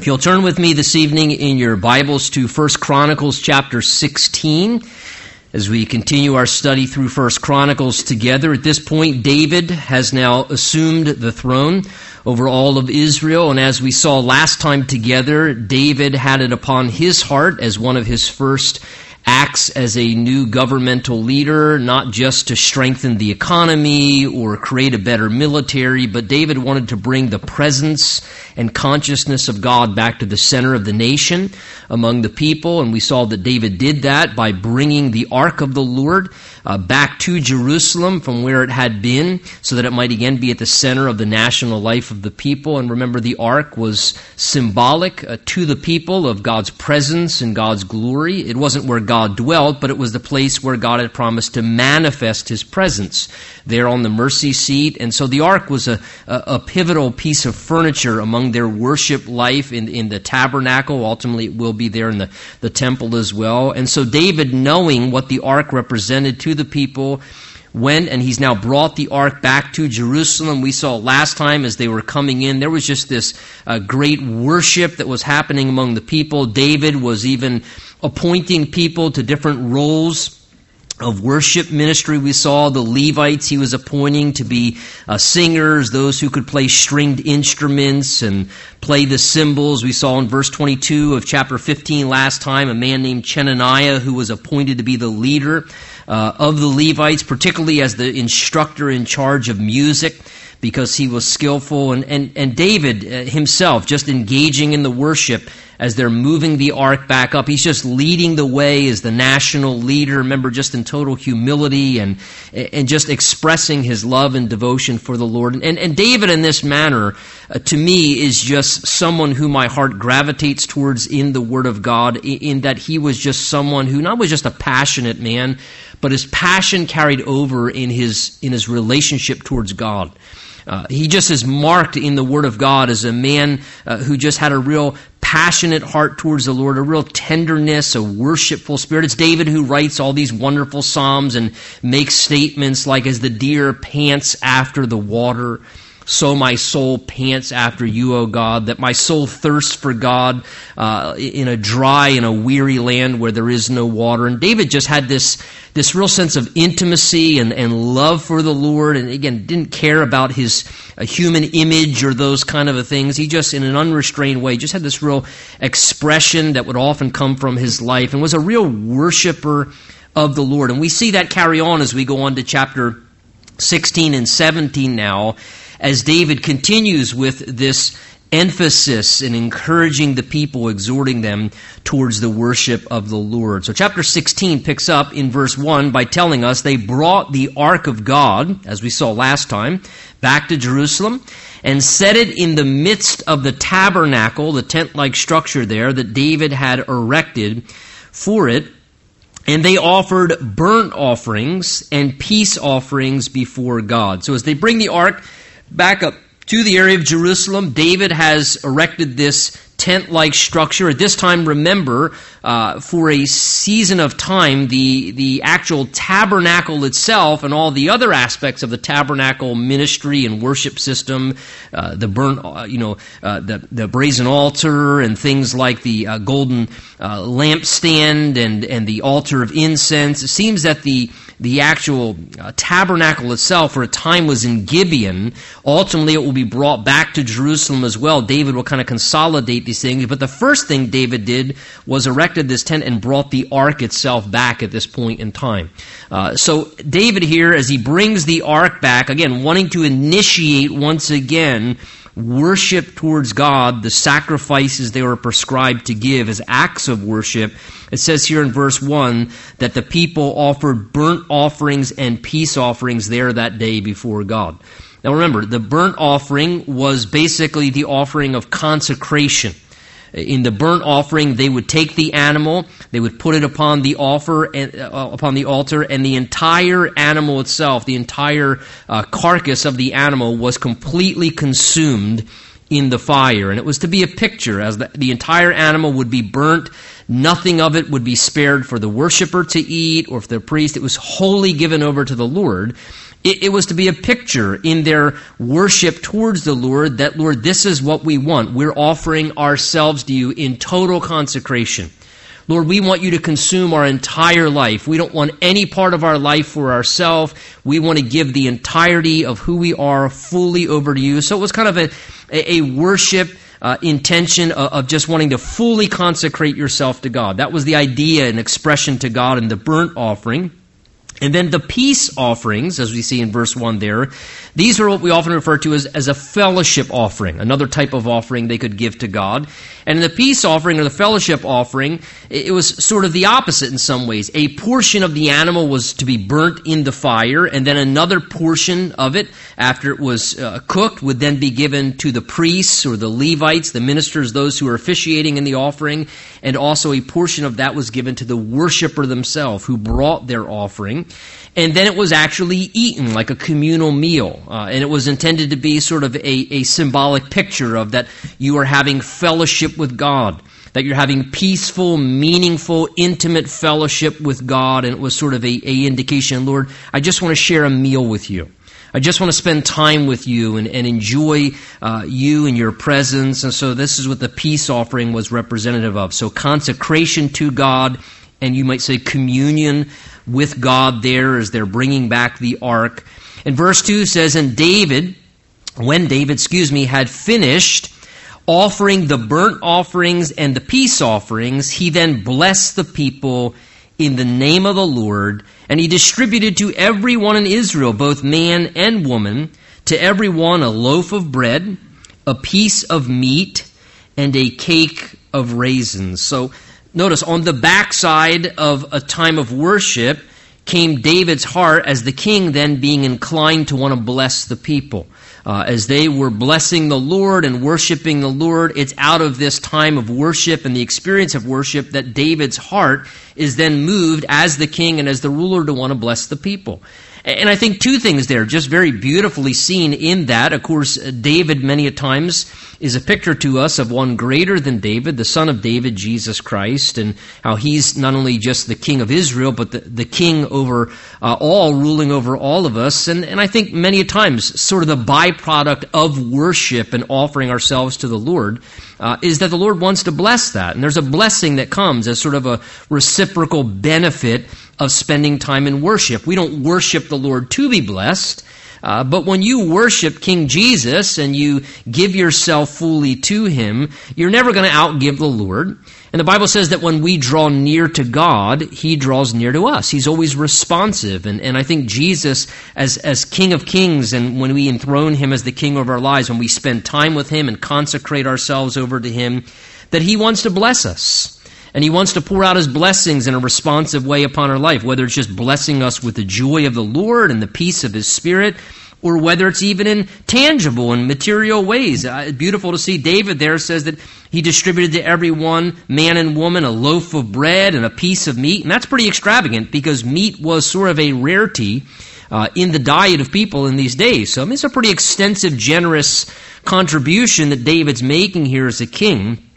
If you'll turn with me this evening in your Bibles to 1 Chronicles chapter 16 as we continue our study through 1 Chronicles together. At this point, David has now assumed the throne over all of Israel, and as we saw last time together, David had it upon his heart as one of his first acts as a new governmental leader, not just to strengthen the economy or create a better military, but David wanted to bring the presence and consciousness of God back to the center of the nation among the people. And we saw that David did that by bringing the ark of the Lord uh, back to Jerusalem from where it had been so that it might again be at the center of the national life of the people. And remember, the ark was symbolic uh, to the people of God's presence and God's glory. It wasn't where God dwelt, but it was the place where God had promised to manifest his presence there on the mercy seat. And so the ark was a, a, a pivotal piece of furniture among their worship life in, in the tabernacle. Ultimately, it will be there in the, the temple as well. And so David, knowing what the ark represented to the people, went and he's now brought the ark back to Jerusalem. We saw last time as they were coming in, there was just this uh, great worship that was happening among the people. David was even appointing people to different roles of worship ministry. We saw the Levites he was appointing to be uh, singers, those who could play stringed instruments and play the cymbals. We saw in verse 22 of chapter 15 last time a man named Chenaniah who was appointed to be the leader uh, of the Levites, particularly as the instructor in charge of music because he was skillful. And, and, and David uh, himself, just engaging in the worship as they're moving the ark back up. He's just leading the way as the national leader. Remember, just in total humility and, and just expressing his love and devotion for the Lord. And, and David, in this manner, uh, to me, is just someone who my heart gravitates towards in the Word of God, in, in that he was just someone who not was just a passionate man, but his passion carried over in his, in his relationship towards God. Uh, he just is marked in the Word of God as a man uh, who just had a real passionate heart towards the Lord, a real tenderness, a worshipful spirit. It's David who writes all these wonderful psalms and makes statements like, as the deer pants after the water, so my soul pants after you, O God, that my soul thirsts for God uh, in a dry and a weary land where there is no water. And David just had this, this real sense of intimacy and, and love for the Lord, and again, didn't care about his uh, human image or those kind of things. He just, in an unrestrained way, just had this real expression that would often come from his life and was a real worshiper of the Lord. And we see that carry on as we go on to chapter 16 and 17 now as David continues with this emphasis in encouraging the people, exhorting them towards the worship of the Lord. So, chapter 16 picks up in verse 1 by telling us they brought the ark of God, as we saw last time, back to Jerusalem and set it in the midst of the tabernacle, the tent like structure there that David had erected for it. And they offered burnt offerings and peace offerings before God. So, as they bring the ark, back up to the area of Jerusalem. David has erected this tent like structure. At this time, remember, uh, for a season of time, the, the actual tabernacle itself and all the other aspects of the tabernacle ministry and worship system, uh, the burnt, uh, you know, uh, the, the brazen altar and things like the uh, golden uh, lampstand and, and the altar of incense. It seems that the the actual uh, tabernacle itself for a time was in Gibeon. Ultimately, it will be brought back to Jerusalem as well. David will kind of consolidate these things. But the first thing David did was erected this tent and brought the ark itself back at this point in time. Uh, so David here, as he brings the ark back, again, wanting to initiate once again worship towards God, the sacrifices they were prescribed to give as acts of worship, it says here in verse 1 that the people offered burnt offerings and peace offerings there that day before God. Now remember, the burnt offering was basically the offering of consecration in the burnt offering, they would take the animal, they would put it upon the offer and, uh, upon the altar, and the entire animal itself, the entire uh, carcass of the animal, was completely consumed in the fire. And it was to be a picture, as the, the entire animal would be burnt. Nothing of it would be spared for the worshiper to eat or for the priest. It was wholly given over to the Lord It, it, was to be a picture in their worship towards the Lord that, Lord, this is what we want. We're offering ourselves to you in total consecration. Lord, we want you to consume our entire life. We don't want any part of our life for ourselves. We want to give the entirety of who we are fully over to you. So it was kind of a, a, worship uh, intention of, of just wanting to fully consecrate yourself to God. That was the idea and expression to God in the burnt offering. And then the peace offerings, as we see in verse 1 there, these are what we often refer to as, as a fellowship offering, another type of offering they could give to God. And in the peace offering or the fellowship offering, it was sort of the opposite in some ways. A portion of the animal was to be burnt in the fire, and then another portion of it, after it was uh, cooked, would then be given to the priests or the Levites, the ministers, those who were officiating in the offering, and also a portion of that was given to the worshiper themselves who brought their offering and then it was actually eaten like a communal meal. Uh, and it was intended to be sort of a, a symbolic picture of that you are having fellowship with God, that you're having peaceful, meaningful, intimate fellowship with God. And it was sort of a, a indication, Lord, I just want to share a meal with you. I just want to spend time with you and, and enjoy uh, you and your presence. And so this is what the peace offering was representative of. So consecration to God, and you might say communion with God there as they're bringing back the ark. And verse 2 says, And David, when David, excuse me, had finished offering the burnt offerings and the peace offerings, he then blessed the people in the name of the Lord, and he distributed to everyone in Israel, both man and woman, to everyone a loaf of bread, a piece of meat, and a cake of raisins. So Notice on the backside of a time of worship came David's heart as the king then being inclined to want to bless the people. Uh, as they were blessing the Lord and worshiping the Lord, it's out of this time of worship and the experience of worship that David's heart is then moved as the king and as the ruler to want to bless the people. And I think two things there, just very beautifully seen in that. Of course, David, many a times, is a picture to us of one greater than David, the son of David, Jesus Christ, and how he's not only just the king of Israel, but the, the king over uh, all, ruling over all of us. And, and I think many a times, sort of the byproduct of worship and offering ourselves to the Lord uh, is that the Lord wants to bless that. And there's a blessing that comes as sort of a reciprocal benefit of spending time in worship. We don't worship the Lord to be blessed. Uh, but when you worship King Jesus and you give yourself fully to Him, you're never going to outgive the Lord. And the Bible says that when we draw near to God, He draws near to us. He's always responsive. And, and I think Jesus, as, as King of Kings, and when we enthrone Him as the King of our lives, when we spend time with Him and consecrate ourselves over to Him, that He wants to bless us. And He wants to pour out His blessings in a responsive way upon our life, whether it's just blessing us with the joy of the Lord and the peace of His Spirit, or whether it's even in tangible and material ways. Uh, beautiful to see David there says that he distributed to everyone, man and woman, a loaf of bread and a piece of meat. And that's pretty extravagant because meat was sort of a rarity uh, in the diet of people in these days. So I mean, it's a pretty extensive, generous contribution that David's making here as a king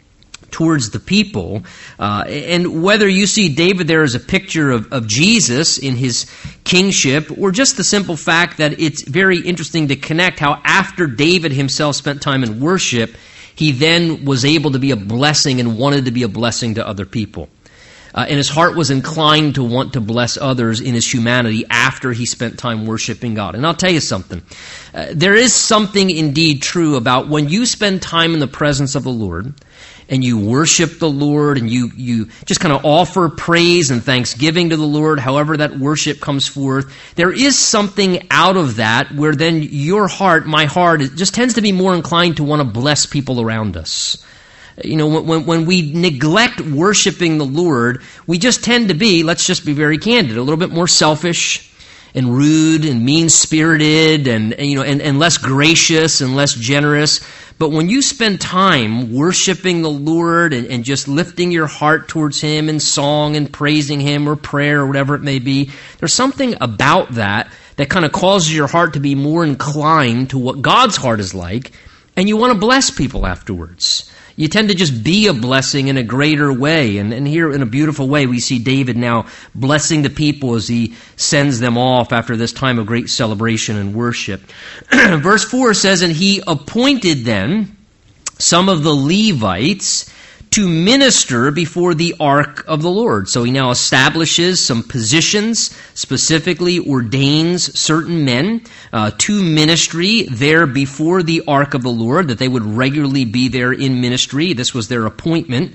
towards the people. Uh, and whether you see David there as a picture of, of Jesus in his kingship, or just the simple fact that it's very interesting to connect how after David himself spent time in worship, he then was able to be a blessing and wanted to be a blessing to other people. Uh, and his heart was inclined to want to bless others in his humanity after he spent time worshiping God. And I'll tell you something. Uh, there is something indeed true about when you spend time in the presence of the Lord, and you worship the Lord and you, you just kind of offer praise and thanksgiving to the Lord, however that worship comes forth, there is something out of that where then your heart, my heart, just tends to be more inclined to want to bless people around us. You know, when, when we neglect worshiping the Lord, we just tend to be, let's just be very candid, a little bit more selfish and rude and mean spirited and, and, you know and, and less gracious and less generous but when you spend time worshiping the Lord and, and, just lifting your heart towards Him in song and praising Him or prayer or whatever it may be, there's something about that that kind of causes your heart to be more inclined to what God's heart is like, and you want to bless people afterwards. you tend to just be a blessing in a greater way. And, and here, in a beautiful way, we see David now blessing the people as he sends them off after this time of great celebration and worship. Verse 4 says, And he appointed then some of the Levites to minister before the ark of the Lord. So he now establishes some positions, specifically ordains certain men uh, to ministry there before the ark of the Lord, that they would regularly be there in ministry. This was their appointment.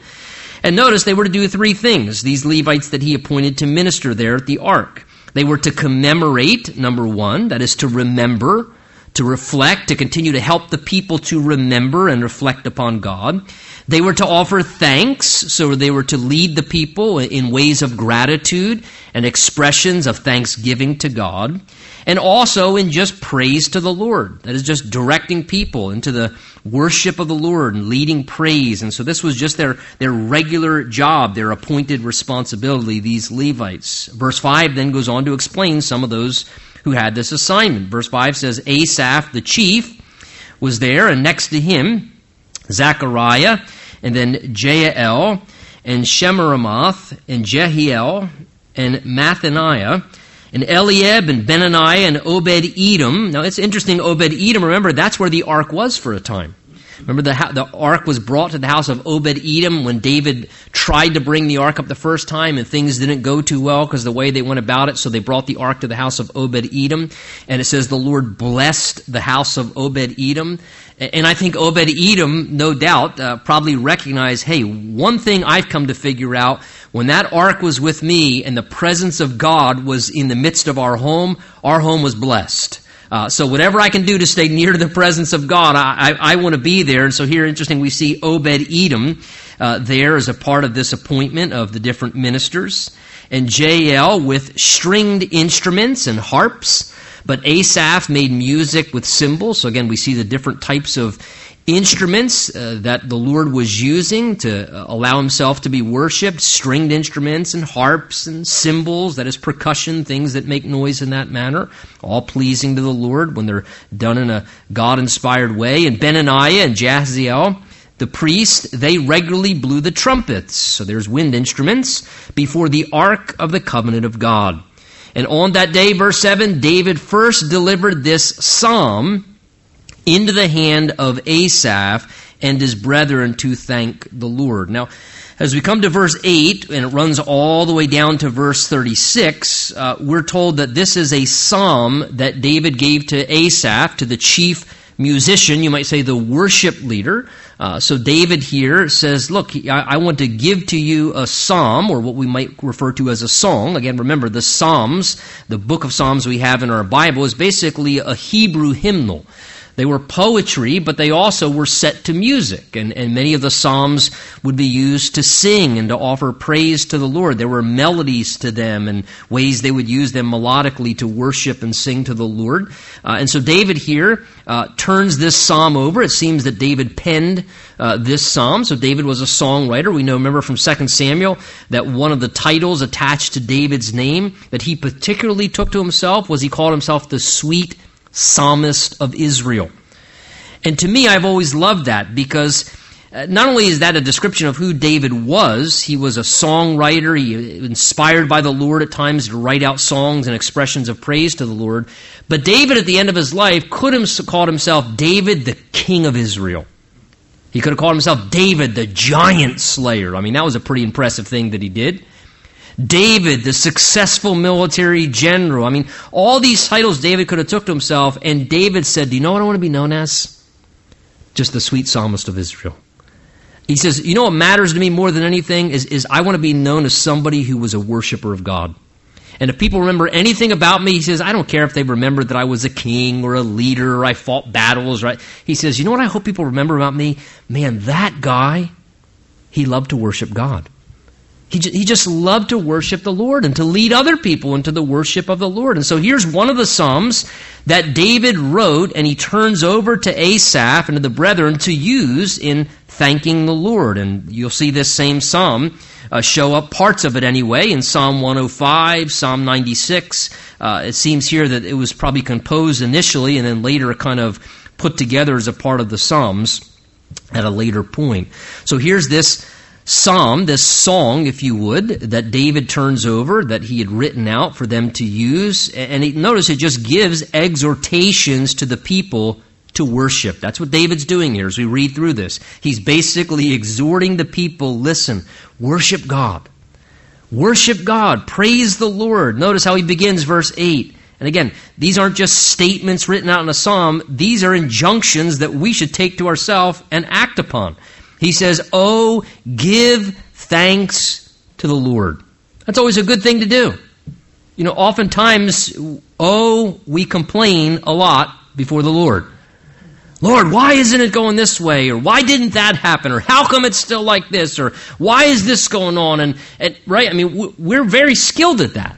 And notice they were to do three things, these Levites that he appointed to minister there at the ark. They were to commemorate, number one, that is to remember, to reflect, to continue to help the people to remember and reflect upon God. They were to offer thanks, so they were to lead the people in ways of gratitude and expressions of thanksgiving to God, and also in just praise to the Lord. That is just directing people into the worship of the Lord and leading praise. And so this was just their, their regular job, their appointed responsibility, these Levites. Verse 5 then goes on to explain some of those who had this assignment. Verse 5 says, Asaph the chief was there, and next to him, Zechariah and then Jael, and Shemiramoth, and Jehiel, and Mathaniah, and Eliab, and Benaniah, and Obed Edom. Now it's interesting, Obed Edom, remember, that's where the ark was for a time. Remember, the, the ark was brought to the house of Obed Edom when David tried to bring the ark up the first time and things didn't go too well because the way they went about it. So they brought the ark to the house of Obed Edom. And it says the Lord blessed the house of Obed Edom. And I think Obed Edom, no doubt, uh, probably recognized hey, one thing I've come to figure out when that ark was with me and the presence of God was in the midst of our home, our home was blessed. Uh, so whatever I can do to stay near the presence of God, I, I, I want to be there. And so here, interesting, we see Obed Edom uh, there as a part of this appointment of the different ministers, and Jael with stringed instruments and harps. But Asaph made music with cymbals. So again, we see the different types of instruments uh, that the Lord was using to uh, allow himself to be worshiped stringed instruments and harps and cymbals, that is, percussion, things that make noise in that manner, all pleasing to the Lord when they're done in a God inspired way. And Benaniah and Jahaziel, the priest, they regularly blew the trumpets. So there's wind instruments before the ark of the covenant of God. And on that day, verse 7, David first delivered this psalm into the hand of Asaph and his brethren to thank the Lord. Now, as we come to verse 8, and it runs all the way down to verse 36, uh, we're told that this is a psalm that David gave to Asaph, to the chief musician, you might say the worship leader. Uh, so David here says, Look, I, I, want to give to you a psalm, or what we might refer to as a song. Again, remember, the Psalms, the book of Psalms we have in our Bible, is basically a Hebrew hymnal. They were poetry, but they also were set to music. And, and many of the Psalms would be used to sing and to offer praise to the Lord. There were melodies to them and ways they would use them melodically to worship and sing to the Lord. Uh, and so David here uh, turns this psalm over. It seems that David penned uh, this psalm. So David was a songwriter. We know, remember from 2 Samuel, that one of the titles attached to David's name that he particularly took to himself was he called himself the sweet psalmist of Israel. And to me, I've always loved that because uh, not only is that a description of who David was, he was a songwriter, he inspired by the Lord at times to write out songs and expressions of praise to the Lord. But David, at the end of his life, could have called himself David, the King of Israel. He could have called himself David, the giant slayer. I mean, that was a pretty impressive thing that he did. David, the successful military general. I mean, all these titles David could have took to himself, and David said, Do you know what I want to be known as? Just the sweet psalmist of Israel. He says, You know what matters to me more than anything is, is I want to be known as somebody who was a worshiper of God. And if people remember anything about me, he says, I don't care if they remember that I was a king or a leader or I fought battles, right? He says, You know what I hope people remember about me? Man, that guy, he loved to worship God. He, he just loved to worship the Lord and to lead other people into the worship of the Lord. And so here's one of the Psalms that David wrote, and he turns over to Asaph and to the brethren to use in thanking the Lord. And you'll see this same Psalm uh, show up, parts of it anyway, in Psalm 105, Psalm 96. Uh, it seems here that it was probably composed initially and then later kind of put together as a part of the Psalms. at a later point. So here's this psalm, this song, if you would, that David turns over, that he had written out for them to use. And he, notice it just gives exhortations to the people to worship. That's what David's doing here as we read through this. He's basically exhorting the people listen, worship God. Worship God. Praise the Lord. Notice how he begins verse 8. And again, these aren't just statements written out in a psalm, these are injunctions that we should take to ourselves and act upon. He says, Oh, give thanks to the Lord. That's always a good thing to do. You know, oftentimes, oh, we complain a lot before the Lord. Lord, why isn't it going this way? Or why didn't that happen? Or how come it's still like this? Or why is this going on? And, and right, I mean, we're very skilled at that.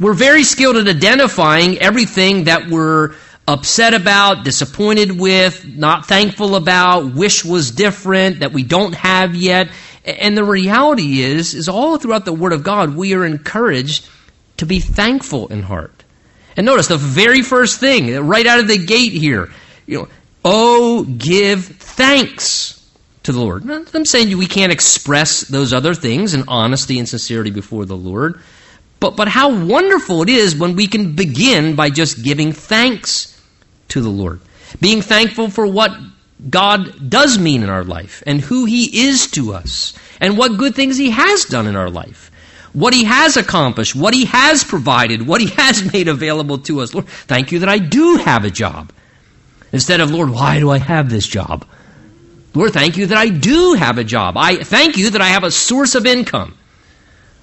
We're very skilled at identifying everything that we're upset about, disappointed with, not thankful about, wish was different, that we don't have yet. And the reality is, is all throughout the Word of God, we are encouraged to be thankful in heart. And notice the very first thing, right out of the gate here, you know, oh, give thanks to the Lord. I'm saying we can't express those other things in honesty and sincerity before the Lord. But, but how wonderful it is when we can begin by just giving thanks to the Lord. Being thankful for what God does mean in our life and who He is to us and what good things He has done in our life. What He has accomplished, what He has provided, what He has made available to us. Lord, thank you that I do have a job. Instead of, Lord, why do I have this job? Lord, thank you that I do have a job. I thank you that I have a source of income.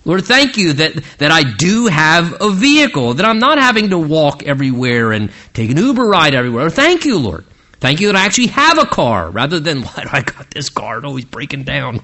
Lord, thank you that, that I do have a vehicle, that I'm not having to walk everywhere and take an Uber ride everywhere. Thank you, Lord. Thank you that I actually have a car rather than, why do I got this car? It's always breaking down.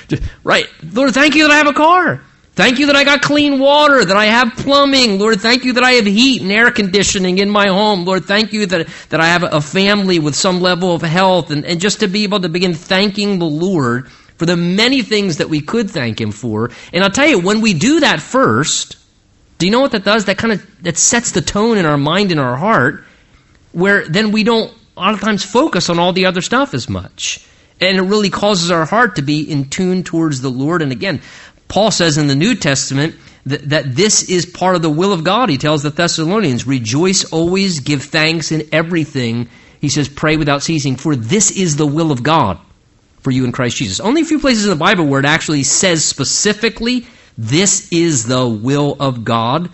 right. Lord, thank you that I have a car. Thank you that I got clean water, that I have plumbing. Lord, thank you that I have heat and air conditioning in my home. Lord, thank you that, that I have a family with some level of health and, and just to be able to begin thanking the Lord for the many things that we could thank Him for. And I'll tell you, when we do that first, do you know what that does? That kind of that sets the tone in our mind and our heart, where then we don't a lot of times focus on all the other stuff as much. And it really causes our heart to be in tune towards the Lord. And again, Paul says in the New Testament that, that this is part of the will of God. He tells the Thessalonians, rejoice always, give thanks in everything. He says, pray without ceasing, for this is the will of God for you in Christ Jesus. Only a few places in the Bible where it actually says specifically, this is the will of God.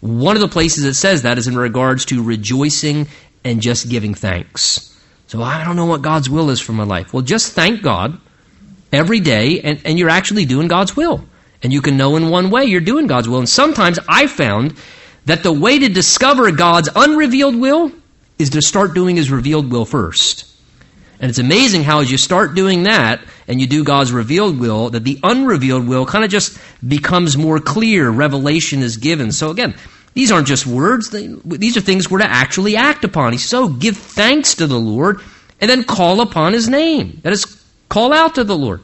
One of the places it says that is in regards to rejoicing and just giving thanks. So I don't know what God's will is for my life. Well, just thank God every day, and, and you're actually doing God's will. And you can know in one way you're doing God's will. And sometimes I found that the way to discover God's unrevealed will is to start doing His revealed will first. And it's amazing how as you start doing that and you do God's revealed will, that the unrevealed will kind of just becomes more clear. Revelation is given. So again, these aren't just words. These are things we're to actually act upon. He says, so give thanks to the Lord and then call upon his name. That is, call out to the Lord.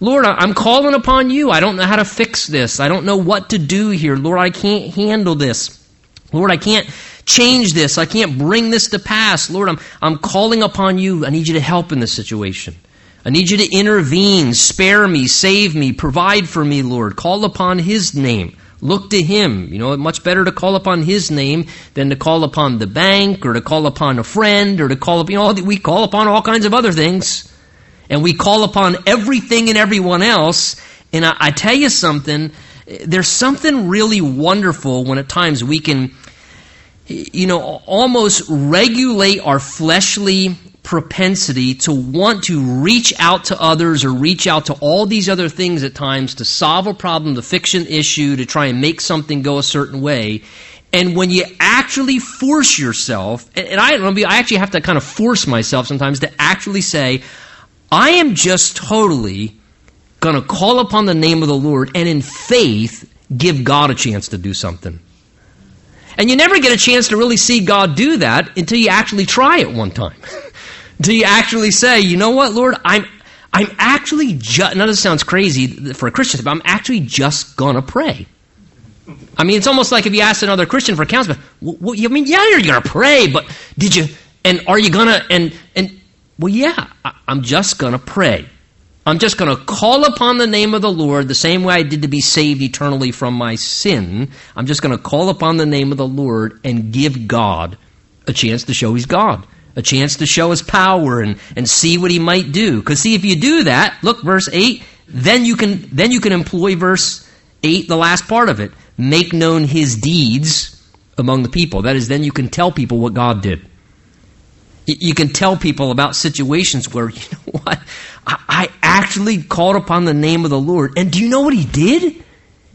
Lord, I'm calling upon you. I don't know how to fix this. I don't know what to do here. Lord, I can't handle this. Lord, I can't change this. I can't bring this to pass. Lord, I'm, I'm calling upon you. I need you to help in this situation. I need you to intervene, spare me, save me, provide for me, Lord. Call upon His name. Look to Him. You know, much better to call upon His name than to call upon the bank or to call upon a friend or to call upon, you know, we call upon all kinds of other things. And we call upon everything and everyone else. And I, I tell you something, eh, there's something really wonderful when at times we can you know, almost regulate our fleshly propensity to want to reach out to others or reach out to all these other things at times to solve a problem, to fix an issue, to try and make something go a certain way. And when you actually force yourself, and I, I actually have to kind of force myself sometimes to actually say, I am just totally going to call upon the name of the Lord and in faith give God a chance to do something. And you never get a chance to really see God do that until you actually try it one time. until you actually say, you know what, Lord, I'm, I'm actually just, now this sounds crazy for a Christian, but I'm actually just going to pray. I mean, it's almost like if you ask another Christian for counsel, well, I mean, yeah, you're going to pray, but did you, and are you going to, and, and Well, yeah, I'm just going to pray. I'm just going to call upon the name of the Lord the same way I did to be saved eternally from my sin. I'm just going to call upon the name of the Lord and give God a chance to show He's God, a chance to show His power and, and see what He might do. Because see, if you do that, look, verse 8, then you can then you can employ verse 8, the last part of it. Make known His deeds among the people. That is, then you can tell people what God did. You can tell people about situations where, you know what, I actually called upon the name of the Lord. And do you know what he did?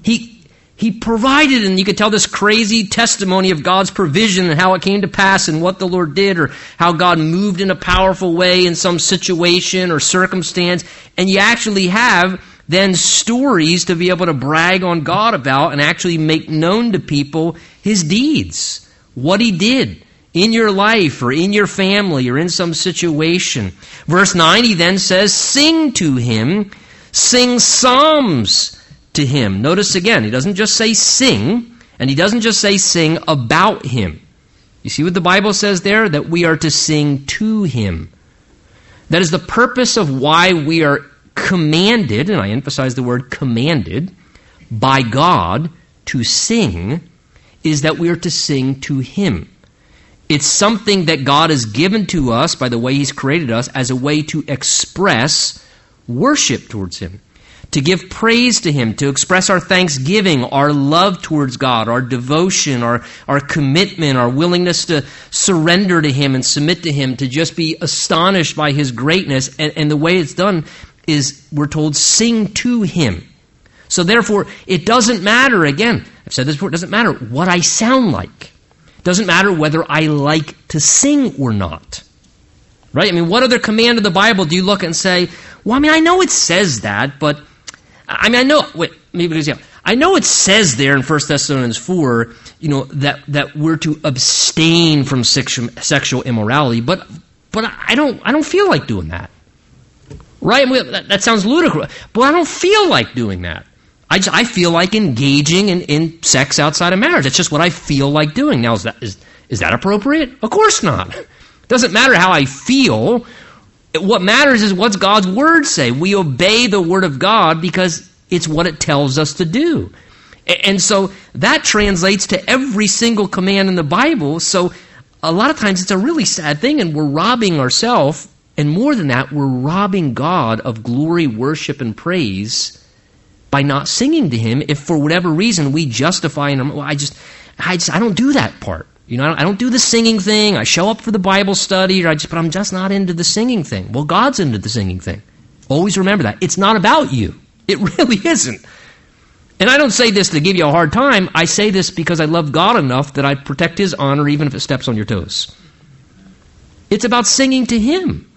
He, he provided, and you could tell this crazy testimony of God's provision and how it came to pass and what the Lord did, or how God moved in a powerful way in some situation or circumstance. And you actually have then stories to be able to brag on God about and actually make known to people his deeds, what he did in your life or in your family or in some situation. Verse 9, he then says, Sing to him, sing psalms to him. Notice again, he doesn't just say sing, and he doesn't just say sing about him. You see what the Bible says there? That we are to sing to him. That is the purpose of why we are commanded, and I emphasize the word commanded, by God to sing, is that we are to sing to him. It's something that God has given to us by the way He's created us as a way to express worship towards Him, to give praise to Him, to express our thanksgiving, our love towards God, our devotion, our, our commitment, our willingness to surrender to Him and submit to Him, to just be astonished by His greatness. And, and the way it's done is we're told, sing to Him. So therefore, it doesn't matter, again, I've said this before, it doesn't matter what I sound like. Doesn't matter whether I like to sing or not. Right? I mean, what other command of the Bible do you look at and say, well, I mean, I know it says that, but I mean, I know, wait, maybe because, yeah, I know it says there in 1 Thessalonians 4, you know, that, that we're to abstain from sexual, sexual immorality, but, but I don't, I don't feel like doing that. Right? I mean, that, that sounds ludicrous, but I don't feel like doing that. I, just, I feel like engaging in, in sex outside of marriage. It's just what I feel like doing. Now, is that, is, is that appropriate? Of course not. It doesn't matter how I feel. What matters is what's God's word say. We obey the word of God because it's what it tells us to do. And so that translates to every single command in the Bible. So a lot of times it's a really sad thing, and we're robbing ourselves. And more than that, we're robbing God of glory, worship, and praise by not singing to him if for whatever reason we justify and well, I just I just I don't do that part. You know, I don't, I don't do the singing thing. I show up for the Bible study, or I just, but I'm just not into the singing thing. Well, God's into the singing thing. Always remember that. It's not about you. It really isn't. And I don't say this to give you a hard time. I say this because I love God enough that I protect His honor even if it steps on your toes. It's about singing to Him.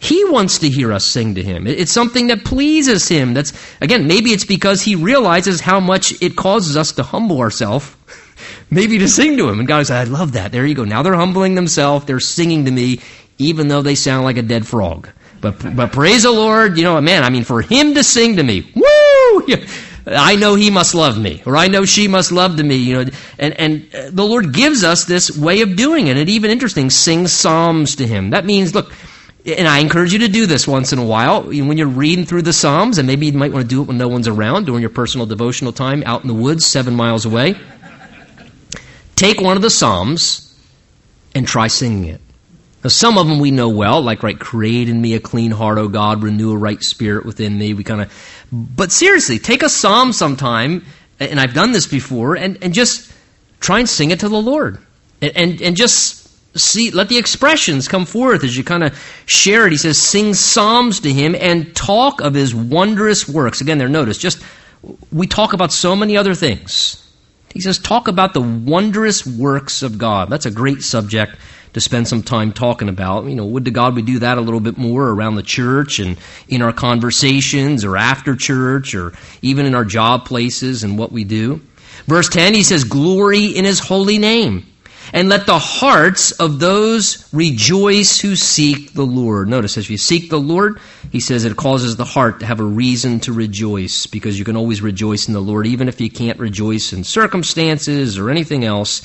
He wants to hear us sing to him. It's something that pleases him. That's again, maybe it's because he realizes how much it causes us to humble ourselves. maybe to sing to him. And God said, I love that. There you go. Now they're humbling themselves. They're singing to me, even though they sound like a dead frog. But, but praise the Lord, you know, man, I mean, for him to sing to me, woo! I know he must love me, or I know she must love to me, you know. And, and uh, the Lord gives us this way of doing it. And even interesting, sing psalms to him. That means, look, and I encourage you to do this once in a while when you're reading through the Psalms, and maybe you might want to do it when no one's around during your personal devotional time out in the woods seven miles away. Take one of the Psalms and try singing it. Now, some of them we know well, like, right, create in me a clean heart, O God, renew a right spirit within me. We kind of, but seriously, take a Psalm sometime, and I've done this before, and, and just try and sing it to the Lord. And, and, and just see let the expressions come forth as you kind of share it. He says sing psalms to him and talk of his wondrous works. Again there notice just we talk about so many other things. He says talk about the wondrous works of god. That's a great subject to spend some time talking about. You know would to god we do that a little bit more around the church and in our conversations or after church or even in our job places and what we do. Verse 10 he says glory in his holy name and let the hearts of those rejoice who seek the Lord. Notice, as you seek the Lord, he says it causes the heart to have a reason to rejoice because you can always rejoice in the Lord, even if you can't rejoice in circumstances or anything else.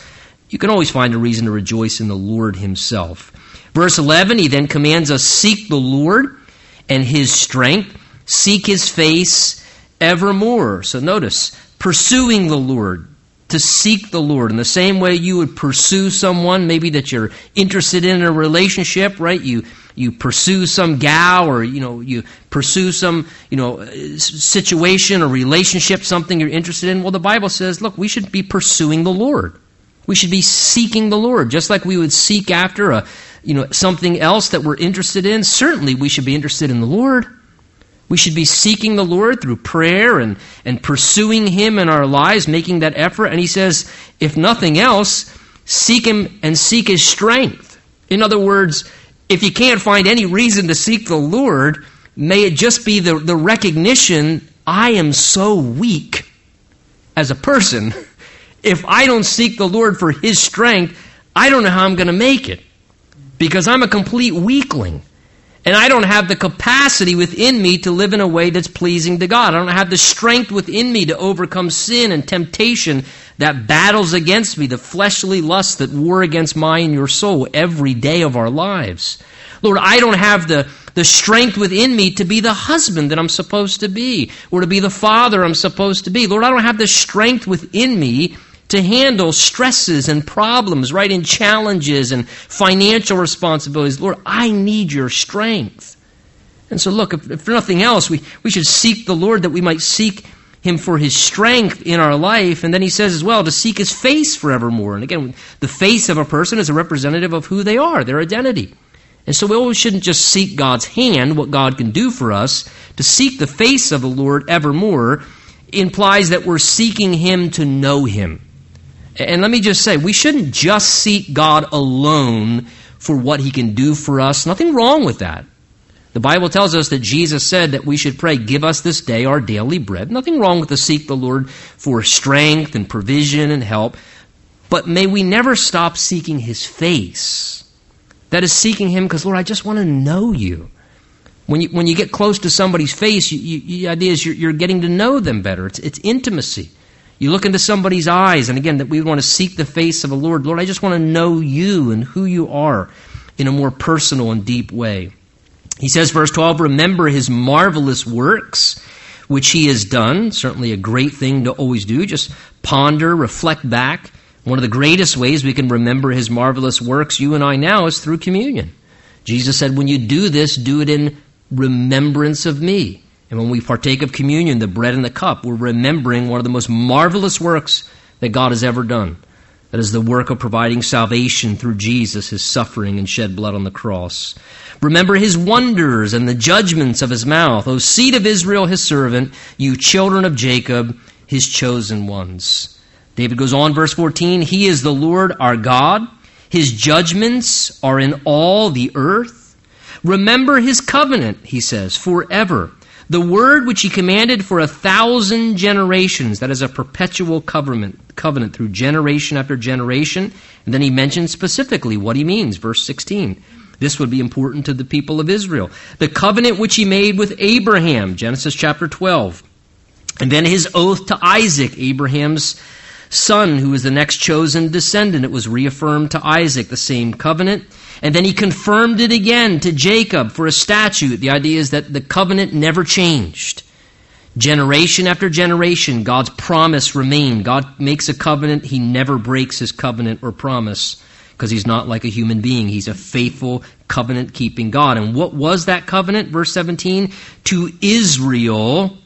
You can always find a reason to rejoice in the Lord himself. Verse 11, he then commands us seek the Lord and his strength, seek his face evermore. So notice, pursuing the Lord, to seek the Lord. In the same way you would pursue someone maybe that you're interested in a relationship, right? You you pursue some gal or you know you pursue some you know situation or relationship something you're interested in. Well the bible says look we should be pursuing the lord. We should be seeking the lord. Just like we would seek after a you know something else that we're interested in certainly we should be interested in the lord we should be seeking the lord through prayer and and pursuing him in our lives making that effort and he says if nothing else seek him and seek his strength in other words if you can't find any reason to seek the Lord, may it just be the, the recognition I am so weak as a person. If I don't seek the Lord for His strength, I don't know how I'm going to make it because I'm a complete weakling. And I don't have the capacity within me to live in a way that's pleasing to God. I don't have the strength within me to overcome sin and temptation that battles against me, the fleshly lusts that war against my and your soul every day of our lives. Lord, I don't have the, the strength within me to be the husband that I'm supposed to be, or to be the father I'm supposed to be. Lord, I don't have the strength within me to handle stresses and problems, right, and challenges and financial responsibilities. Lord, I need your strength. And so, look, if, if for nothing else, we, we should seek the Lord that we might seek him for his strength in our life. And then he says as well to seek his face forevermore. And again, the face of a person is a representative of who they are, their identity. And so we always shouldn't just seek God's hand, what God can do for us. To seek the face of the Lord evermore implies that we're seeking him to know him. And let me just say, we shouldn't just seek God alone for what he can do for us. Nothing wrong with that. The Bible tells us that Jesus said that we should pray, Give us this day our daily bread. Nothing wrong with to seek the Lord for strength and provision and help. But may we never stop seeking his face. That is seeking him because, Lord, I just want to know you. When you, when you get close to somebody's face, you, you, the idea is you're, you're getting to know them better. It's, it's intimacy. You look into somebody's eyes, and again, that we want to seek the face of the Lord. Lord, I just want to know you and who you are in a more personal and deep way. He says, verse 12, remember his marvelous works, which he has done. Certainly a great thing to always do. Just ponder, reflect back. One of the greatest ways we can remember his marvelous works, you and I now, is through communion. Jesus said, when you do this, do it in remembrance of me. And when we partake of communion, the bread and the cup, we're remembering one of the most marvelous works that God has ever done. That is the work of providing salvation through Jesus, his suffering and shed blood on the cross. Remember his wonders and the judgments of his mouth. O seed of Israel, his servant, you children of Jacob, his chosen ones. David goes on, verse 14 He is the Lord our God. His judgments are in all the earth. Remember his covenant, he says, forever the word which he commanded for a thousand generations, that is a perpetual covenant, covenant through generation after generation. And then he mentions specifically what he means, verse 16. This would be important to the people of Israel. The covenant which he made with Abraham, Genesis chapter 12. And then his oath to Isaac, Abraham's son, who was the next chosen descendant. It was reaffirmed to Isaac, the same covenant. And then he confirmed it again to Jacob for a statute. The idea is that the covenant never changed. Generation after generation, God's promise remained. God makes a covenant, he never breaks his covenant or promise because he's not like a human being. He's a faithful, covenant keeping God. And what was that covenant? Verse 17 to Israel,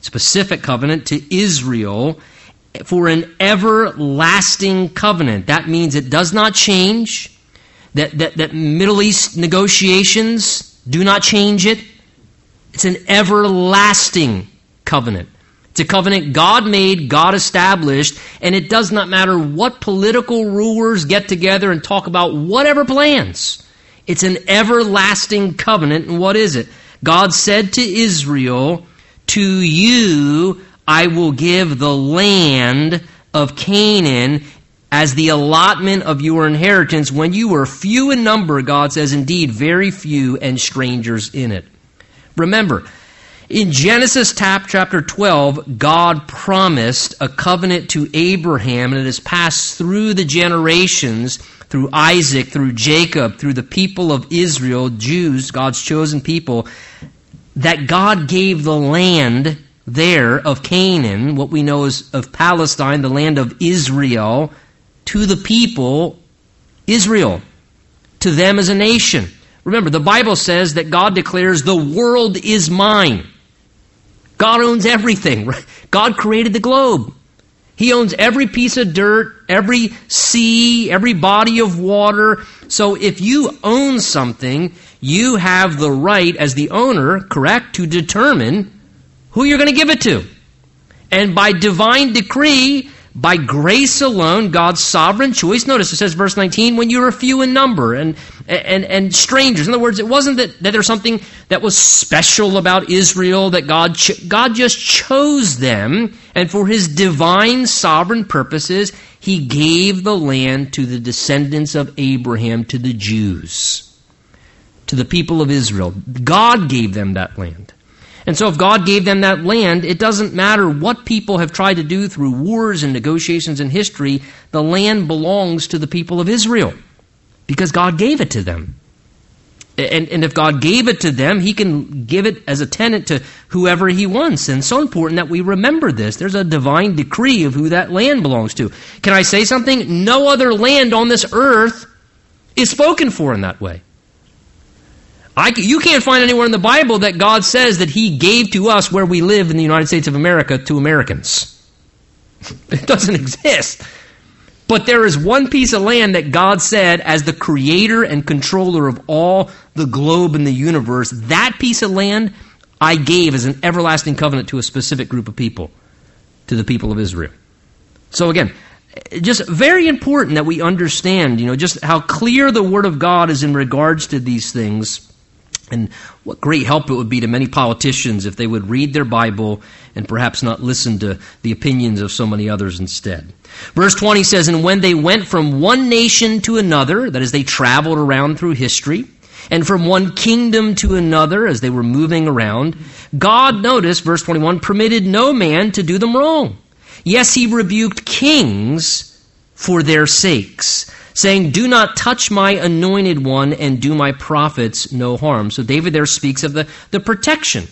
specific covenant to Israel for an everlasting covenant. That means it does not change that, that, that Middle East negotiations do not change it. It's an everlasting covenant. It's a covenant God made, God established, and it does not matter what political rulers get together and talk about whatever plans. It's an everlasting covenant, and what is it? God said to Israel, To you I will give the land of Canaan as the allotment of your inheritance when you were few in number, God says, indeed, very few and strangers in it. Remember, in Genesis chapter 12, God promised a covenant to Abraham, and it has passed through the generations through Isaac, through Jacob, through the people of Israel, Jews, God's chosen people, that God gave the land there of Canaan, what we know as of Palestine, the land of Israel, to the people, Israel, to them as a nation. Remember, the Bible says that God declares, The world is mine. God owns everything. God created the globe. He owns every piece of dirt, every sea, every body of water. So if you own something, you have the right as the owner, correct, to determine who you're going to give it to. And by divine decree, by grace alone, God's sovereign choice. Notice it says, verse 19, when you were few in number and, and, and strangers. In other words, it wasn't that, that there's something that was special about Israel, that God, ch- God just chose them, and for his divine sovereign purposes, he gave the land to the descendants of Abraham, to the Jews, to the people of Israel. God gave them that land. And so, if God gave them that land, it doesn't matter what people have tried to do through wars and negotiations in history, the land belongs to the people of Israel because God gave it to them. And, and if God gave it to them, He can give it as a tenant to whoever He wants. And so important that we remember this. There's a divine decree of who that land belongs to. Can I say something? No other land on this earth is spoken for in that way. I, you can't find anywhere in the Bible that God says that He gave to us where we live in the United States of America to Americans. It doesn't exist. But there is one piece of land that God said, as the creator and controller of all the globe and the universe, that piece of land I gave as an everlasting covenant to a specific group of people, to the people of Israel. So again, just very important that we understand, you know, just how clear the Word of God is in regards to these things and what great help it would be to many politicians if they would read their Bible and perhaps not listen to the opinions of so many others instead. Verse 20 says, And when they went from one nation to another, that is, they traveled around through history, and from one kingdom to another as they were moving around, God, notice, verse 21, permitted no man to do them wrong. Yes, he rebuked kings for their sakes saying, Do not touch my anointed one and do my prophets no harm. So David there speaks of the, the protection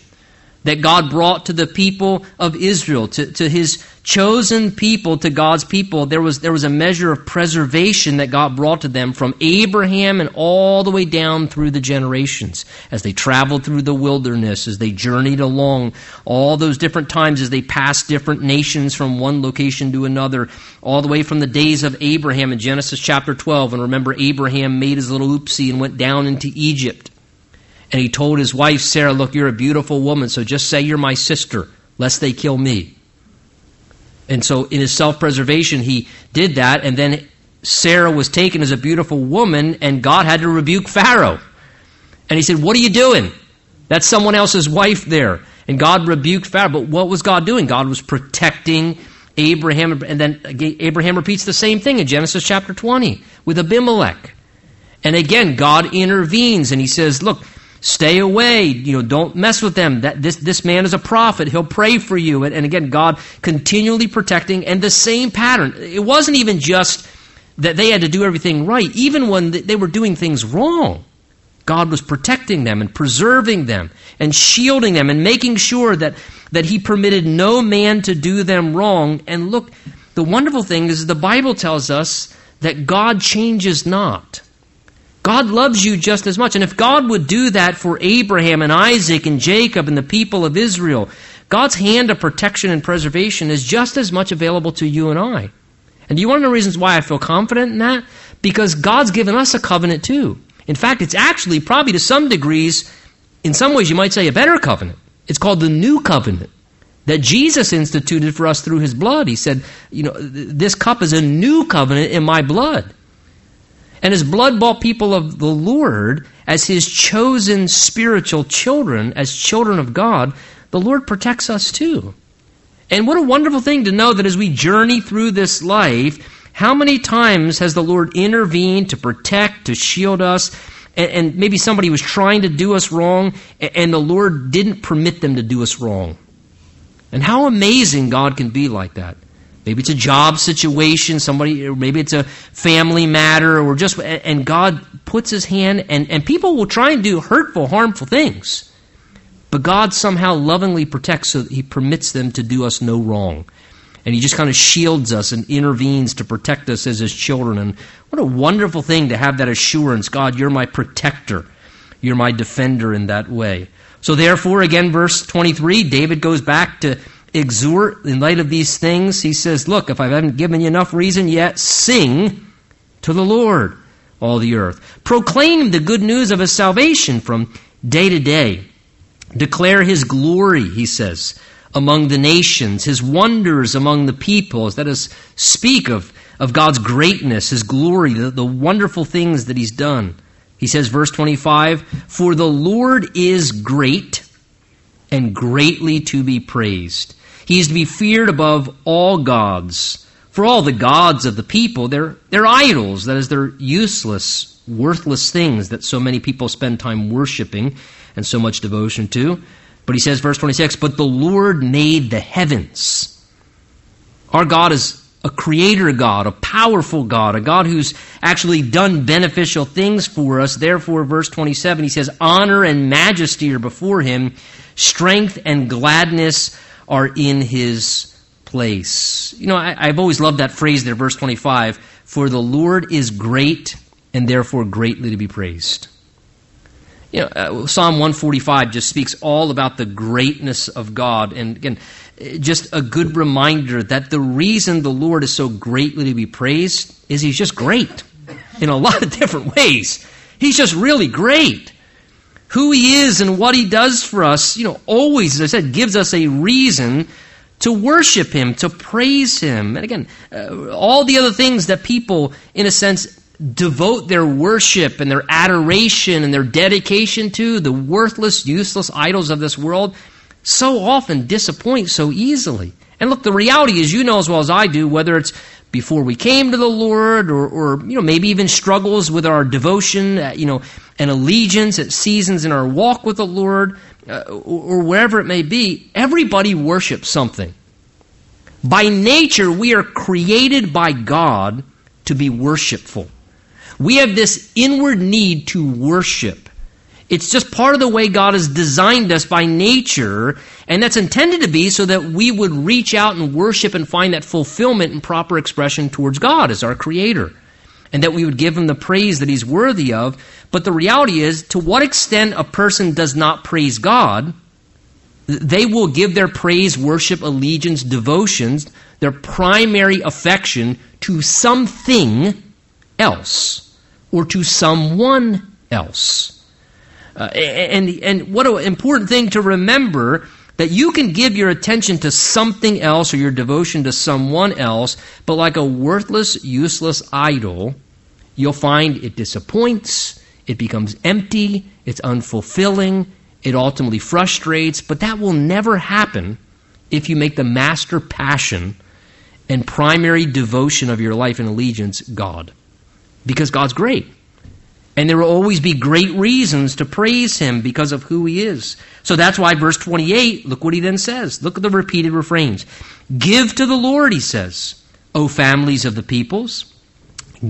that God brought to the people of Israel, to, to his chosen people, to God's people. There was, there was a measure of preservation that God brought to them from Abraham and all the way down through the generations as they traveled through the wilderness, as they journeyed along, all those different times as they passed different nations from one location to another, all the way from the days of Abraham in Genesis chapter 12. And remember, Abraham made his little oopsie and went down into Egypt. And he told his wife, Sarah, Look, you're a beautiful woman, so just say you're my sister, lest they kill me. And so, in his self preservation, he did that. And then Sarah was taken as a beautiful woman, and God had to rebuke Pharaoh. And he said, What are you doing? That's someone else's wife there. And God rebuked Pharaoh. But what was God doing? God was protecting Abraham. And then Abraham repeats the same thing in Genesis chapter 20 with Abimelech. And again, God intervenes and he says, Look, Stay away. You know, don't mess with them. That this this man is a prophet. He'll pray for you. And, and again, God continually protecting and the same pattern. It wasn't even just that they had to do everything right. Even when they were doing things wrong, God was protecting them and preserving them and shielding them and making sure that that He permitted no man to do them wrong. And look, the wonderful thing is the Bible tells us that God changes not. God loves you just as much. And if God would do that for Abraham and Isaac and Jacob and the people of Israel, God's hand of protection and preservation is just as much available to you and I. And do you want to know reasons why I feel confident in that? Because God's given us a covenant too. In fact, it's actually probably to some degrees, in some ways you might say a better covenant. It's called the new covenant that Jesus instituted for us through his blood. He said, you know, this cup is a new covenant in my blood. And as blood bought people of the Lord, as his chosen spiritual children, as children of God, the Lord protects us too. And what a wonderful thing to know that as we journey through this life, how many times has the Lord intervened to protect, to shield us? And, and maybe somebody was trying to do us wrong, and the Lord didn't permit them to do us wrong. And how amazing God can be like that. Maybe it's a job situation, somebody, or maybe it's a family matter, or just, and God puts his hand, and, and people will try and do hurtful, harmful things. But God somehow lovingly protects so he permits them to do us no wrong. And he just kind of shields us and intervenes to protect us as his children. And what a wonderful thing to have that assurance God, you're my protector. You're my defender in that way. So, therefore, again, verse 23, David goes back to exhort in light of these things. He says, Look, if I haven't given you enough reason yet, sing to the Lord, all the earth. Proclaim the good news of his salvation from day to day. Declare his glory, he says, among the nations, his wonders among the peoples. That is, speak of, of God's greatness, his glory, the, the wonderful things that he's done. He says, verse 25, For the Lord is great and greatly to be praised. He is to be feared above all gods. For all the gods of the people, they're, they're idols. That is, they're useless, worthless things that so many people spend time worshiping and so much devotion to. But he says, verse 26, But the Lord made the heavens. Our God is a creator God, a powerful God, a God who's actually done beneficial things for us. Therefore, verse 27, he says, Honor and majesty are before him, strength and gladness are in his place. You know, I, have always loved that phrase there, verse 25 For the Lord is great and therefore greatly to be praised. You know, uh, Psalm 145 just speaks all about the greatness of God. And again, just a good reminder that the reason the Lord is so greatly to be praised is he's just great in a lot of different ways. He's just really great who he is and what he does for us, you know, always, as I said, gives us a reason to worship him, to praise him. And again, uh, all the other things that people, in a sense, devote their worship and their adoration and their dedication to, the worthless, useless idols of this world, so often disappoint so easily. And look, the reality is, you know as well as I do, whether it's before we came to the Lord, or, or you know maybe even struggles with our devotion, uh, you know, and allegiance at seasons in our walk with the Lord, uh, or, or wherever it may be. Everybody worships something. By nature, we are created by God to be worshipful. We have this inward need to worship. It's just part of the way God has designed us by nature, and that's intended to be so that we would reach out and worship and find that fulfillment and proper expression towards God as our Creator, and that we would give Him the praise that He's worthy of. But the reality is, to what extent a person does not praise God, they will give their praise, worship, allegiance, devotions, their primary affection to something else or to someone else. Uh, and, and what an important thing to remember that you can give your attention to something else or your devotion to someone else, but like a worthless, useless idol, you'll find it disappoints, it becomes empty, it's unfulfilling, it ultimately frustrates, but that will never happen if you make the master passion and primary devotion of your life and allegiance God. Because God's great. And there will always be great reasons to praise him because of who he is. So that's why verse 28, look what he then says. Look at the repeated refrains. Give to the Lord, he says, O families of the peoples.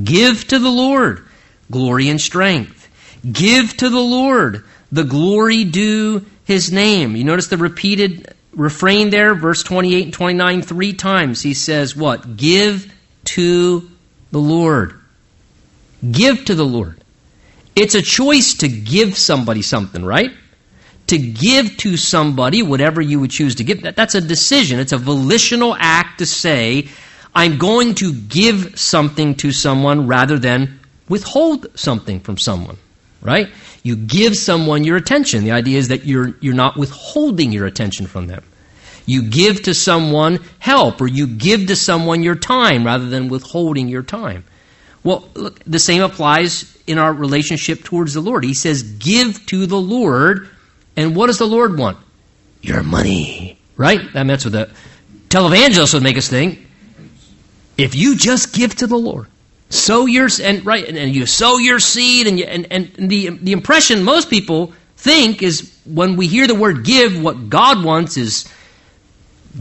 Give to the Lord glory and strength. Give to the Lord the glory due his name. You notice the repeated refrain there, verse 28 and 29, three times. He says, What? Give to the Lord. Give to the Lord. It's a choice to give somebody something, right? To give to somebody whatever you would choose to give. That's a decision. It's a volitional act to say, I'm going to give something to someone rather than withhold something from someone, right? You give someone your attention. The idea is that you're, you're not withholding your attention from them. You give to someone help, or you give to someone your time rather than withholding your time. Well, look, the same applies in our relationship towards the Lord. He says, Give to the Lord. And what does the Lord want? Your money. Right? That's what the televangelist would make us think. If you just give to the Lord, sow your and right and you sow your seed and you, and, and the the impression most people think is when we hear the word give, what God wants is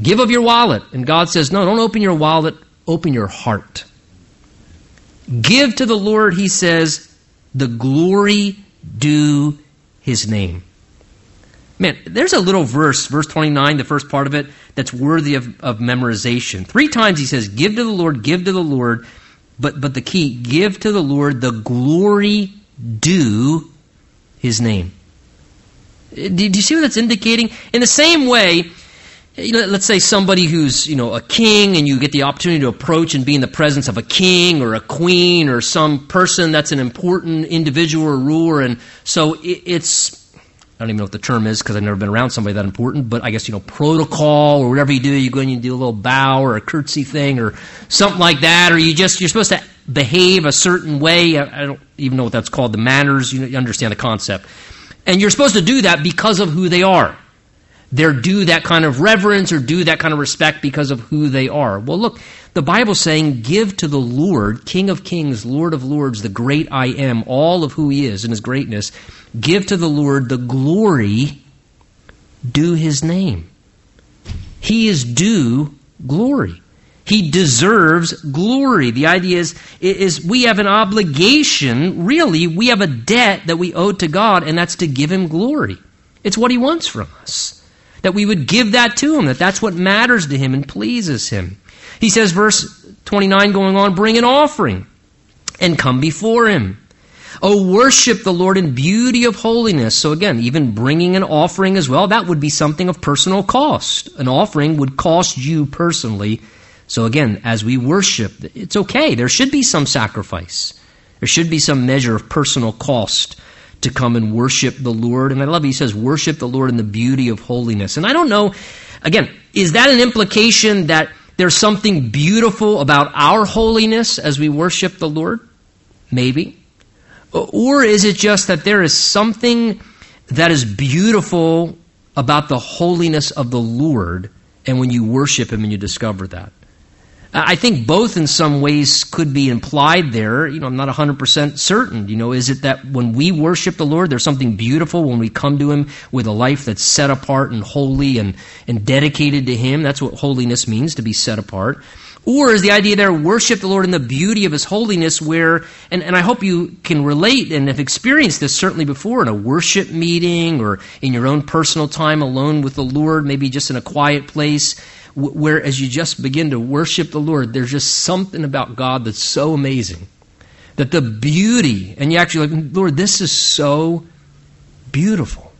Give of your wallet. And God says, no, don't open your wallet, open your heart. Give to the Lord, he says, the glory due his name. Man, there's a little verse, verse 29, the first part of it, that's worthy of, of memorization. Three times he says, Give to the Lord, give to the Lord. But, but the key, give to the Lord the glory due his name. Uh, do you see what that's indicating? In the same way, let's say somebody who's you know a king and you get the opportunity to approach and be in the presence of a king or a queen or some person that's an important individual or ruler and so it's I don't even know what the term is because I've never been around somebody that important, but I guess, you know, protocol or whatever you do, you go and you do a little bow or a curtsy thing or something like that, or you just, you're supposed to behave a certain way. I, don't even know what that's called, the manners, you, know, you understand the concept. And you're supposed to do that because of who they are. They're due that kind of reverence or due that kind of respect because of who they are. Well, look, the Bible's saying, give to the Lord, King of kings, Lord of lords, the great I am, all of who he is and his greatness. Give to the Lord the glory due his name. He is due glory. He deserves glory. The idea is, is we have an obligation, really, we have a debt that we owe to God, and that's to give him glory. It's what he wants from us. That we would give that to him, that that's what matters to him and pleases him. He says, verse 29 going on, bring an offering and come before him. Oh, worship the Lord in beauty of holiness. So again, even bringing an offering as well, that would be something of personal cost. An offering would cost you personally. So again, as we worship, it's okay. There should be some sacrifice. There should be some measure of personal cost to come and worship the Lord. And I love. He says, worship the Lord in the beauty of holiness. And I don't know, again, is that an implication that there's something beautiful about our holiness as we worship the Lord? Maybe. Or is it just that there is something that is beautiful about the holiness of the Lord, and when you worship Him and you discover that? Uh, I think both in some ways could be implied there. You know, I'm not 100% certain. You know, is it that when we worship the Lord, there's something beautiful when we come to Him with a life that's set apart and holy and, and dedicated to Him? That's what holiness means, to be set apart. Or is the idea there worship the Lord in the beauty of His holiness, where, and, and I hope you can relate and have experienced this certainly before in a worship meeting or in your own personal time alone with the Lord, maybe just in a quiet place where as you just begin to worship the Lord, there's just something about God that's so amazing. That the beauty, and you actually like, Lord, this is so beautiful.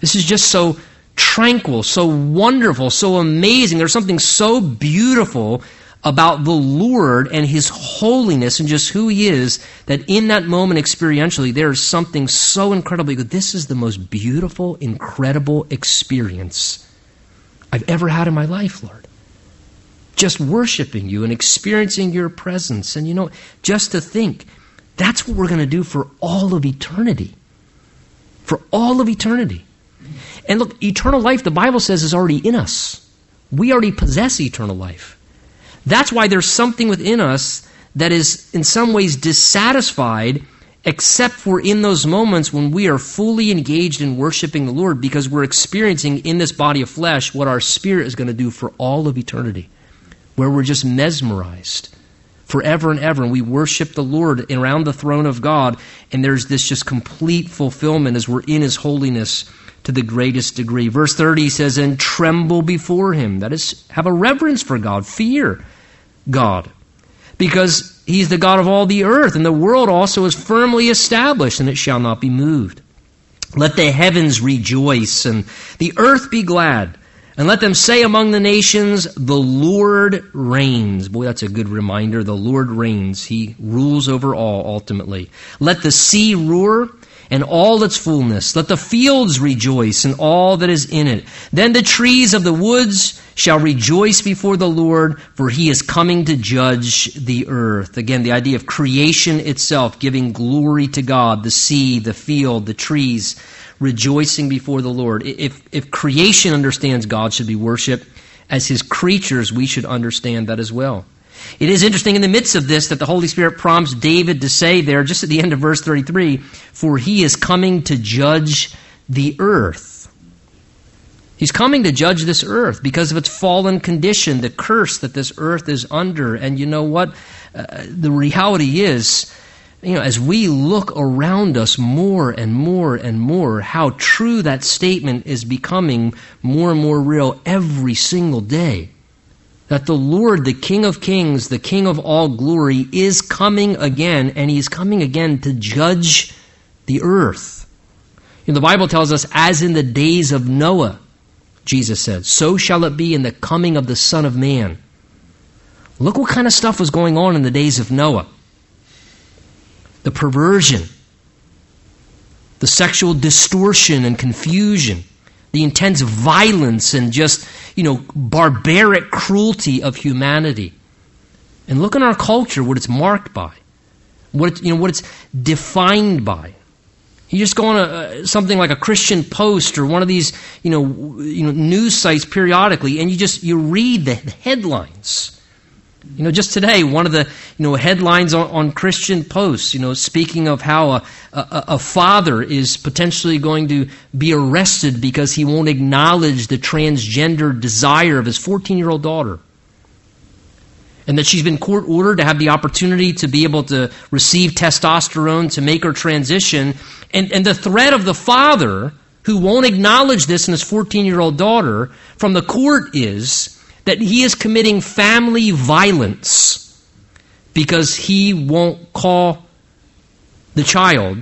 This is just so tranquil, so wonderful, so amazing. There's something so beautiful about the Lord and His holiness and just who He is that in that moment experientially, there is something so incredibly good. This is the most beautiful, incredible experience I've ever had in my life, Lord. Just worshiping you and experiencing your presence. And you know, just to think, that's what we're going to do for all of eternity. For all of eternity. And look, eternal life, the Bible says, is already in us. We already possess eternal life. That's why there's something within us that is, in some ways, dissatisfied except for in those moments when we are fully engaged in worshiping the Lord because we're experiencing in this body of flesh what our spirit is going to do for all of eternity, where we're just mesmerized forever and ever. And we worship the Lord around the throne of God, and there's this just complete fulfillment as we're in His holiness to the greatest degree. Verse 30 says, And tremble before Him. That is, have a reverence for God, fear God because he's the God of all the earth, and the world also is firmly established, and it shall not be moved. Let the heavens rejoice, and the earth be glad. And let them say among the nations, The Lord reigns. Boy, that's a good reminder. The Lord reigns. He rules over all ultimately. Let the sea roar and all its fullness. Let the fields rejoice and all that is in it. Then the trees of the woods shall rejoice before the Lord, for he is coming to judge the earth. Again, the idea of creation itself, giving glory to God, the sea, the field, the trees, rejoicing before the Lord. If, if creation understands God should be worshiped, as his creatures, we should understand that as well. It is interesting in the midst of this that the Holy Spirit prompts David to say there, just at the end of verse 33, for he is coming to judge the earth. He's coming to judge this earth because of its fallen condition, the curse that this earth is under. And you know what? Uh, the reality is, you know, as we look around us more and more and more, how true that statement is becoming more and more real every single day. That the Lord, the King of Kings, the King of all glory, is coming again, and He's coming again to judge the earth. The Bible tells us, as in the days of Noah, Jesus said, so shall it be in the coming of the Son of Man. Look what kind of stuff was going on in the days of Noah the perversion, the sexual distortion and confusion, the intense violence and just, you know, barbaric cruelty of humanity. And look in our culture what it's marked by, what it, you know, what it's defined by. You just go on a, uh, something like a Christian Post or one of these, you know, you know, news sites periodically, and you just you read the headlines. You know, just today, one of the you know headlines on, on Christian Posts, you know, speaking of how a, a, a father is potentially going to be arrested because he won't acknowledge the transgender desire of his 14 year old daughter and that she's been court ordered to have the opportunity to be able to receive testosterone to make her transition. And, and the threat of the father, who won't acknowledge this in his 14 year old daughter, from the court is that he is committing family violence because he won't call the child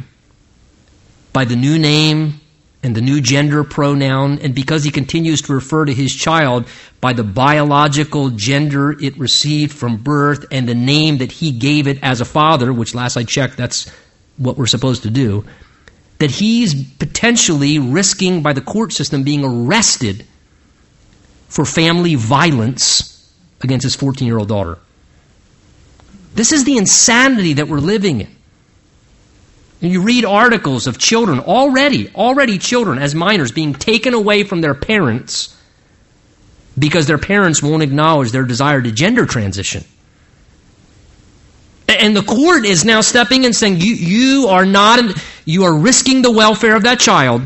by the new name and the new gender pronoun, and because he continues to refer to his child by the biological gender it received from birth and the name that he gave it as a father, which last I checked, that's what we're supposed to do, that he's potentially risking by the court system being arrested for family violence against his 14 year old daughter. This is the insanity that we're living in. And you read articles of children already, already children as minors being taken away from their parents because their parents won't acknowledge their desire to gender transition. And the court is now stepping in saying, you, you are not, you are risking the welfare of that child.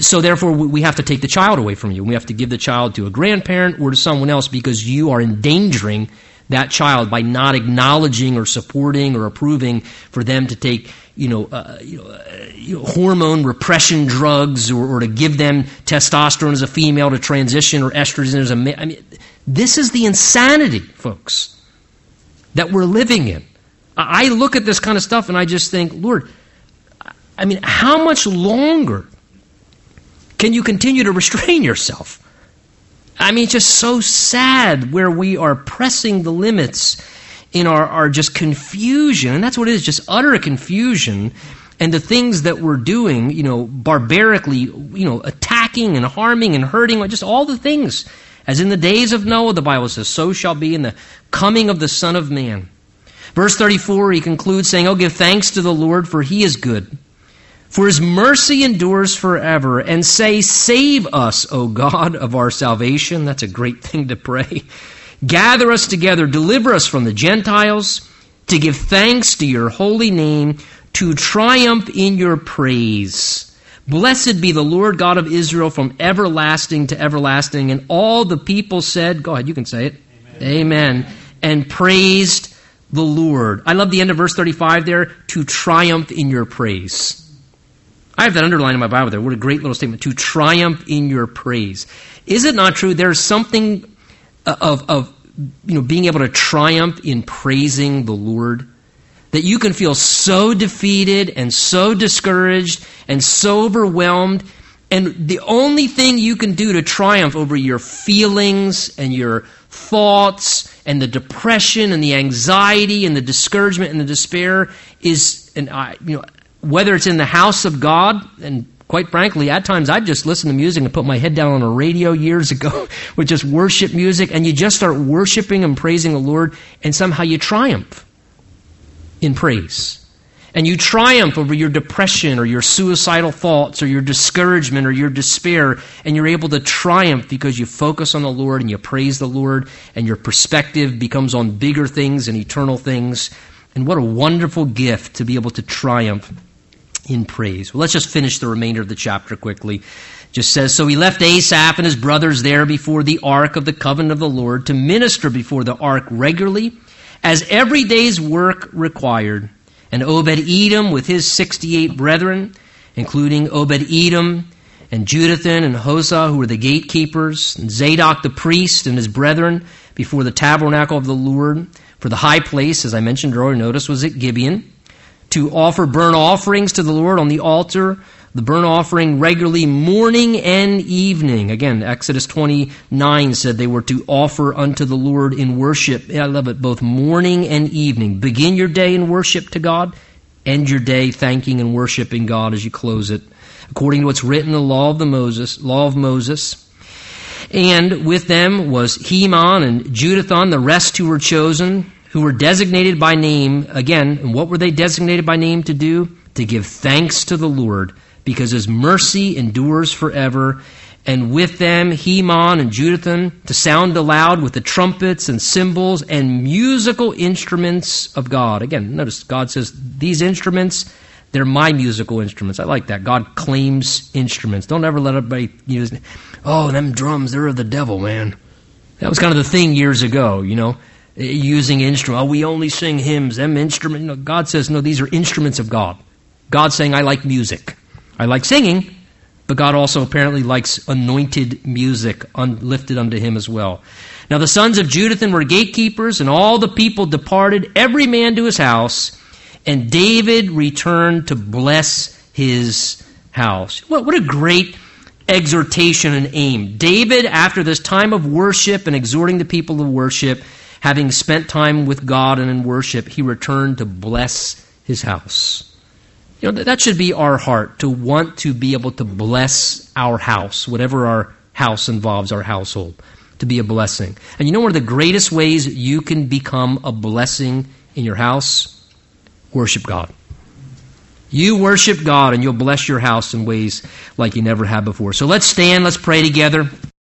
So therefore, we have to take the child away from you. We have to give the child to a grandparent or to someone else because you are endangering that child by not acknowledging or supporting or approving for them to take you know, uh, you know, uh, you know, hormone repression drugs or, or, to give them testosterone as a female to transition or estrogen as a male. I mean, this is the insanity, folks, that we're living in. I look at this kind of stuff and I just think, Lord, I mean, how much longer can you continue to restrain yourself? I mean, it's just so sad where we are pressing the limits in our, our just confusion. And that's what it is, just utter confusion. And the things that we're doing, you know, barbarically, you know, attacking and harming and hurting, just all the things. As in the days of Noah, the Bible says, so shall be in the coming of the Son of Man. Verse 34, he concludes saying, Oh, give thanks to the Lord, for he is good. For his mercy endures forever. And say, Save us, O God of our salvation. That's a great thing to pray. Gather us together, deliver us from the Gentiles, to give thanks to your holy name, to triumph in your praise. Blessed be the Lord God of Israel from everlasting to everlasting. And all the people said, Go ahead, you can say it. Amen. Amen. And praised the Lord. I love the end of verse 35 there, to triumph in your praise. I have that underlined in my Bible there. What a great little statement. To triumph in your praise. Is it not true? There's something uh, of, of you know, being able to triumph in praising the Lord. That you can feel so defeated and so discouraged and so overwhelmed. And the only thing you can do to triumph over your feelings and your thoughts and the depression and the anxiety and the discouragement and the despair is, and I, uh, you know, whether it's in the house of God and Quite frankly, at times I'd just listen to music and put my head down on a radio years ago with just worship music, and you just start worshiping and praising the Lord, and somehow you triumph in praise. And you triumph over your depression or your suicidal thoughts or your discouragement or your despair, and you're able to triumph because you focus on the Lord and you praise the Lord, and your perspective becomes on bigger things and eternal things. And what a wonderful gift to be able to triumph in praise. Well, let's just finish the remainder of the chapter quickly. Just says, So he left Asaph and his brothers there before the ark of the covenant of the Lord to minister before the ark regularly, as every day's work required. And Obed Edom with his 68 brethren, including Obed Edom and Jeduthun and Hosah, who were the gatekeepers, and Zadok the priest and his brethren before the tabernacle of the Lord. For the high place, as I mentioned earlier, notice was at Gibeon to offer burnt offerings to the Lord on the altar, the burnt offering regularly morning and evening. Again, Exodus 29 said they were to offer unto the Lord in worship. I love it, both morning and evening. Begin your day in worship to God, end your day thanking and worshiping God as you close it, according to what's written in the law of the Moses, law of Moses. And with them was Heman and Jeduthun, the rest who were chosen, who were designated by name, again, and what were they designated by name to do? To give thanks to the Lord, because his mercy endures forever. And with them, Heman and Jeduthun, to sound aloud with the trumpets and cymbals and musical instruments of God. Again, notice God says, these instruments, they're my musical instruments. I like that. God claims instruments. Don't ever let anybody use, oh, them drums, they're of the devil, man. That was kind of the thing years ago, you know using instrument. Oh, we only sing hymns. Them instrument. No, God says, no, these are instruments of God. God's saying, I like music. I like singing, but God also apparently likes anointed music lifted unto him as well. Now the sons of Jeduthun were gatekeepers, and all the people departed, every man to his house, and David returned to bless his house. What, what a great exhortation and aim. David, after this time of worship and exhorting the people to worship, having spent time with God and in worship, he returned to bless his house. You know, that should be our heart, to want to be able to bless our house, whatever our house involves, our household, to be a blessing. And you know one of the greatest ways you can become a blessing in your house? Worship God. You worship God and you'll bless your house in ways like you never have before. So let's stand, let's pray together.